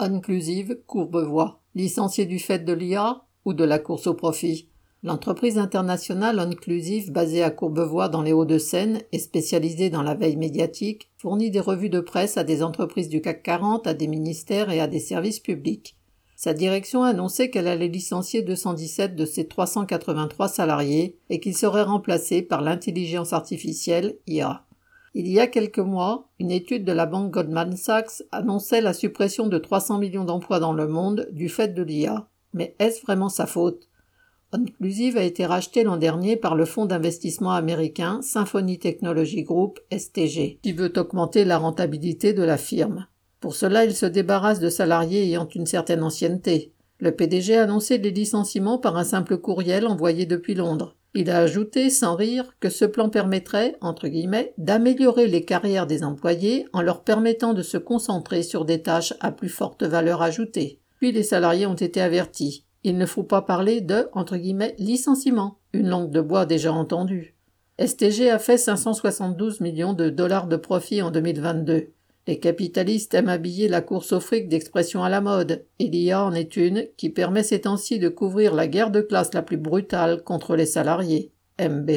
Inclusive Courbevoie, licencié du fait de l'IA ou de la course au profit. L'entreprise internationale Inclusive, basée à Courbevoie dans les Hauts-de-Seine et spécialisée dans la veille médiatique, fournit des revues de presse à des entreprises du CAC 40, à des ministères et à des services publics. Sa direction a qu'elle allait licencier 217 de ses 383 salariés et qu'ils seraient remplacés par l'intelligence artificielle IA. Il y a quelques mois, une étude de la banque Goldman Sachs annonçait la suppression de 300 millions d'emplois dans le monde du fait de l'IA. Mais est-ce vraiment sa faute? Inclusive a été racheté l'an dernier par le fonds d'investissement américain Symphony Technology Group STG, qui veut augmenter la rentabilité de la firme. Pour cela, il se débarrasse de salariés ayant une certaine ancienneté. Le PDG a annoncé les licenciements par un simple courriel envoyé depuis Londres. Il a ajouté, sans rire, que ce plan permettrait, entre guillemets, d'améliorer les carrières des employés en leur permettant de se concentrer sur des tâches à plus forte valeur ajoutée. Puis les salariés ont été avertis. Il ne faut pas parler de entre guillemets licenciement, une langue de bois déjà entendue. STG a fait 572 millions de dollars de profit en 2022. Les capitalistes aiment habiller la course au fric d'expression à la mode. Il y a en est une qui permet ces temps-ci de couvrir la guerre de classe la plus brutale contre les salariés. MB.